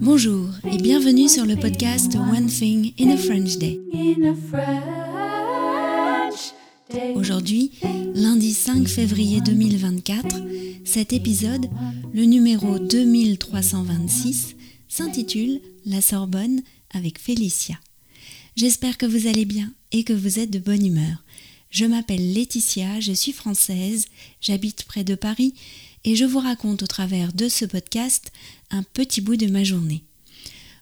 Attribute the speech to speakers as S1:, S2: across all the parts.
S1: Bonjour et bienvenue sur le podcast One Thing in a French Day. Aujourd'hui, lundi 5 février 2024, cet épisode, le numéro 2326, s'intitule La Sorbonne avec Félicia. J'espère que vous allez bien et que vous êtes de bonne humeur. Je m'appelle Laetitia, je suis française, j'habite près de Paris et je vous raconte au travers de ce podcast un petit bout de ma journée.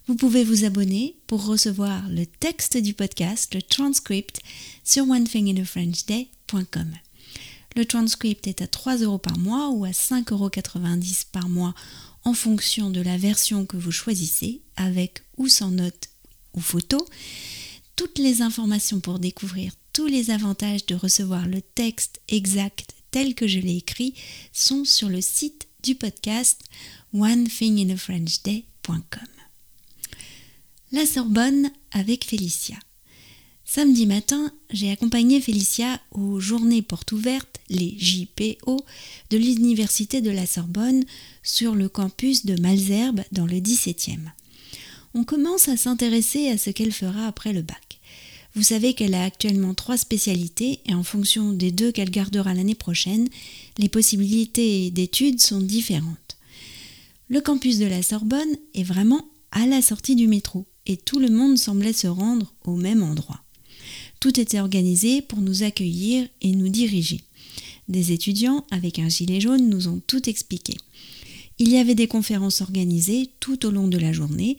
S1: Vous pouvez vous abonner pour recevoir le texte du podcast, le transcript, sur onethinginafrenchday.com. Le transcript est à 3 euros par mois ou à 5,90 euros par mois en fonction de la version que vous choisissez, avec ou sans notes ou photos. Toutes les informations pour découvrir tous les avantages de recevoir le texte exact tel que je l'ai écrit sont sur le site du podcast onethinginafrenchday.com. La Sorbonne avec Félicia. Samedi matin, j'ai accompagné Félicia aux journées portes ouvertes, les JPO, de l'Université de la Sorbonne sur le campus de Malzerbe dans le 17e. On commence à s'intéresser à ce qu'elle fera après le bac. Vous savez qu'elle a actuellement trois spécialités et en fonction des deux qu'elle gardera l'année prochaine, les possibilités d'études sont différentes. Le campus de la Sorbonne est vraiment à la sortie du métro et tout le monde semblait se rendre au même endroit. Tout était organisé pour nous accueillir et nous diriger. Des étudiants avec un gilet jaune nous ont tout expliqué. Il y avait des conférences organisées tout au long de la journée,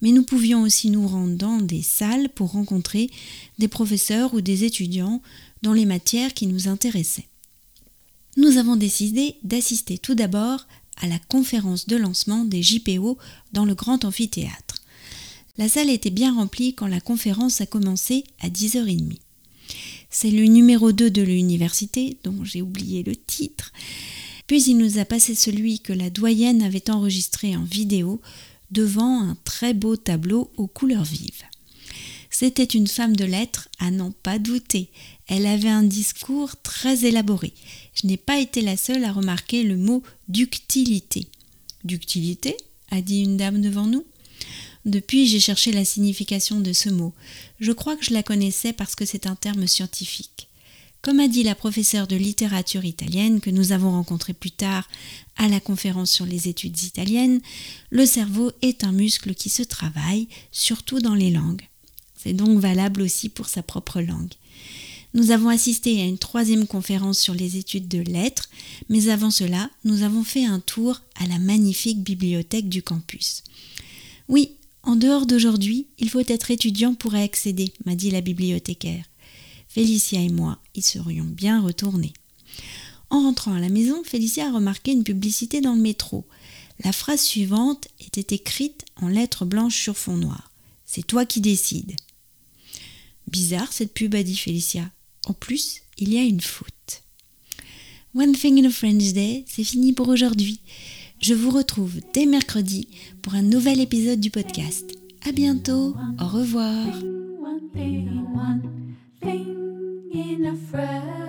S1: mais nous pouvions aussi nous rendre dans des salles pour rencontrer des professeurs ou des étudiants dans les matières qui nous intéressaient. Nous avons décidé d'assister tout d'abord à la conférence de lancement des JPO dans le grand amphithéâtre. La salle était bien remplie quand la conférence a commencé à 10h30. C'est le numéro 2 de l'université, dont j'ai oublié le titre, puis il nous a passé celui que la doyenne avait enregistré en vidéo devant un très beau tableau aux couleurs vives. C'était une femme de lettres à n'en pas douter. Elle avait un discours très élaboré. Je n'ai pas été la seule à remarquer le mot ductilité. Ductilité a dit une dame devant nous. Depuis, j'ai cherché la signification de ce mot. Je crois que je la connaissais parce que c'est un terme scientifique. Comme a dit la professeure de littérature italienne que nous avons rencontrée plus tard à la conférence sur les études italiennes, le cerveau est un muscle qui se travaille, surtout dans les langues. C'est donc valable aussi pour sa propre langue. Nous avons assisté à une troisième conférence sur les études de lettres, mais avant cela, nous avons fait un tour à la magnifique bibliothèque du campus. Oui, en dehors d'aujourd'hui, il faut être étudiant pour y accéder, m'a dit la bibliothécaire. Félicia et moi y serions bien retournés. En rentrant à la maison, Félicia a remarqué une publicité dans le métro. La phrase suivante était écrite en lettres blanches sur fond noir. C'est toi qui décides. Bizarre cette pub, a dit Félicia. En plus, il y a une faute. One Thing in a French Day, c'est fini pour aujourd'hui. Je vous retrouve dès mercredi pour un nouvel épisode du podcast. À bientôt, au revoir. In a French day.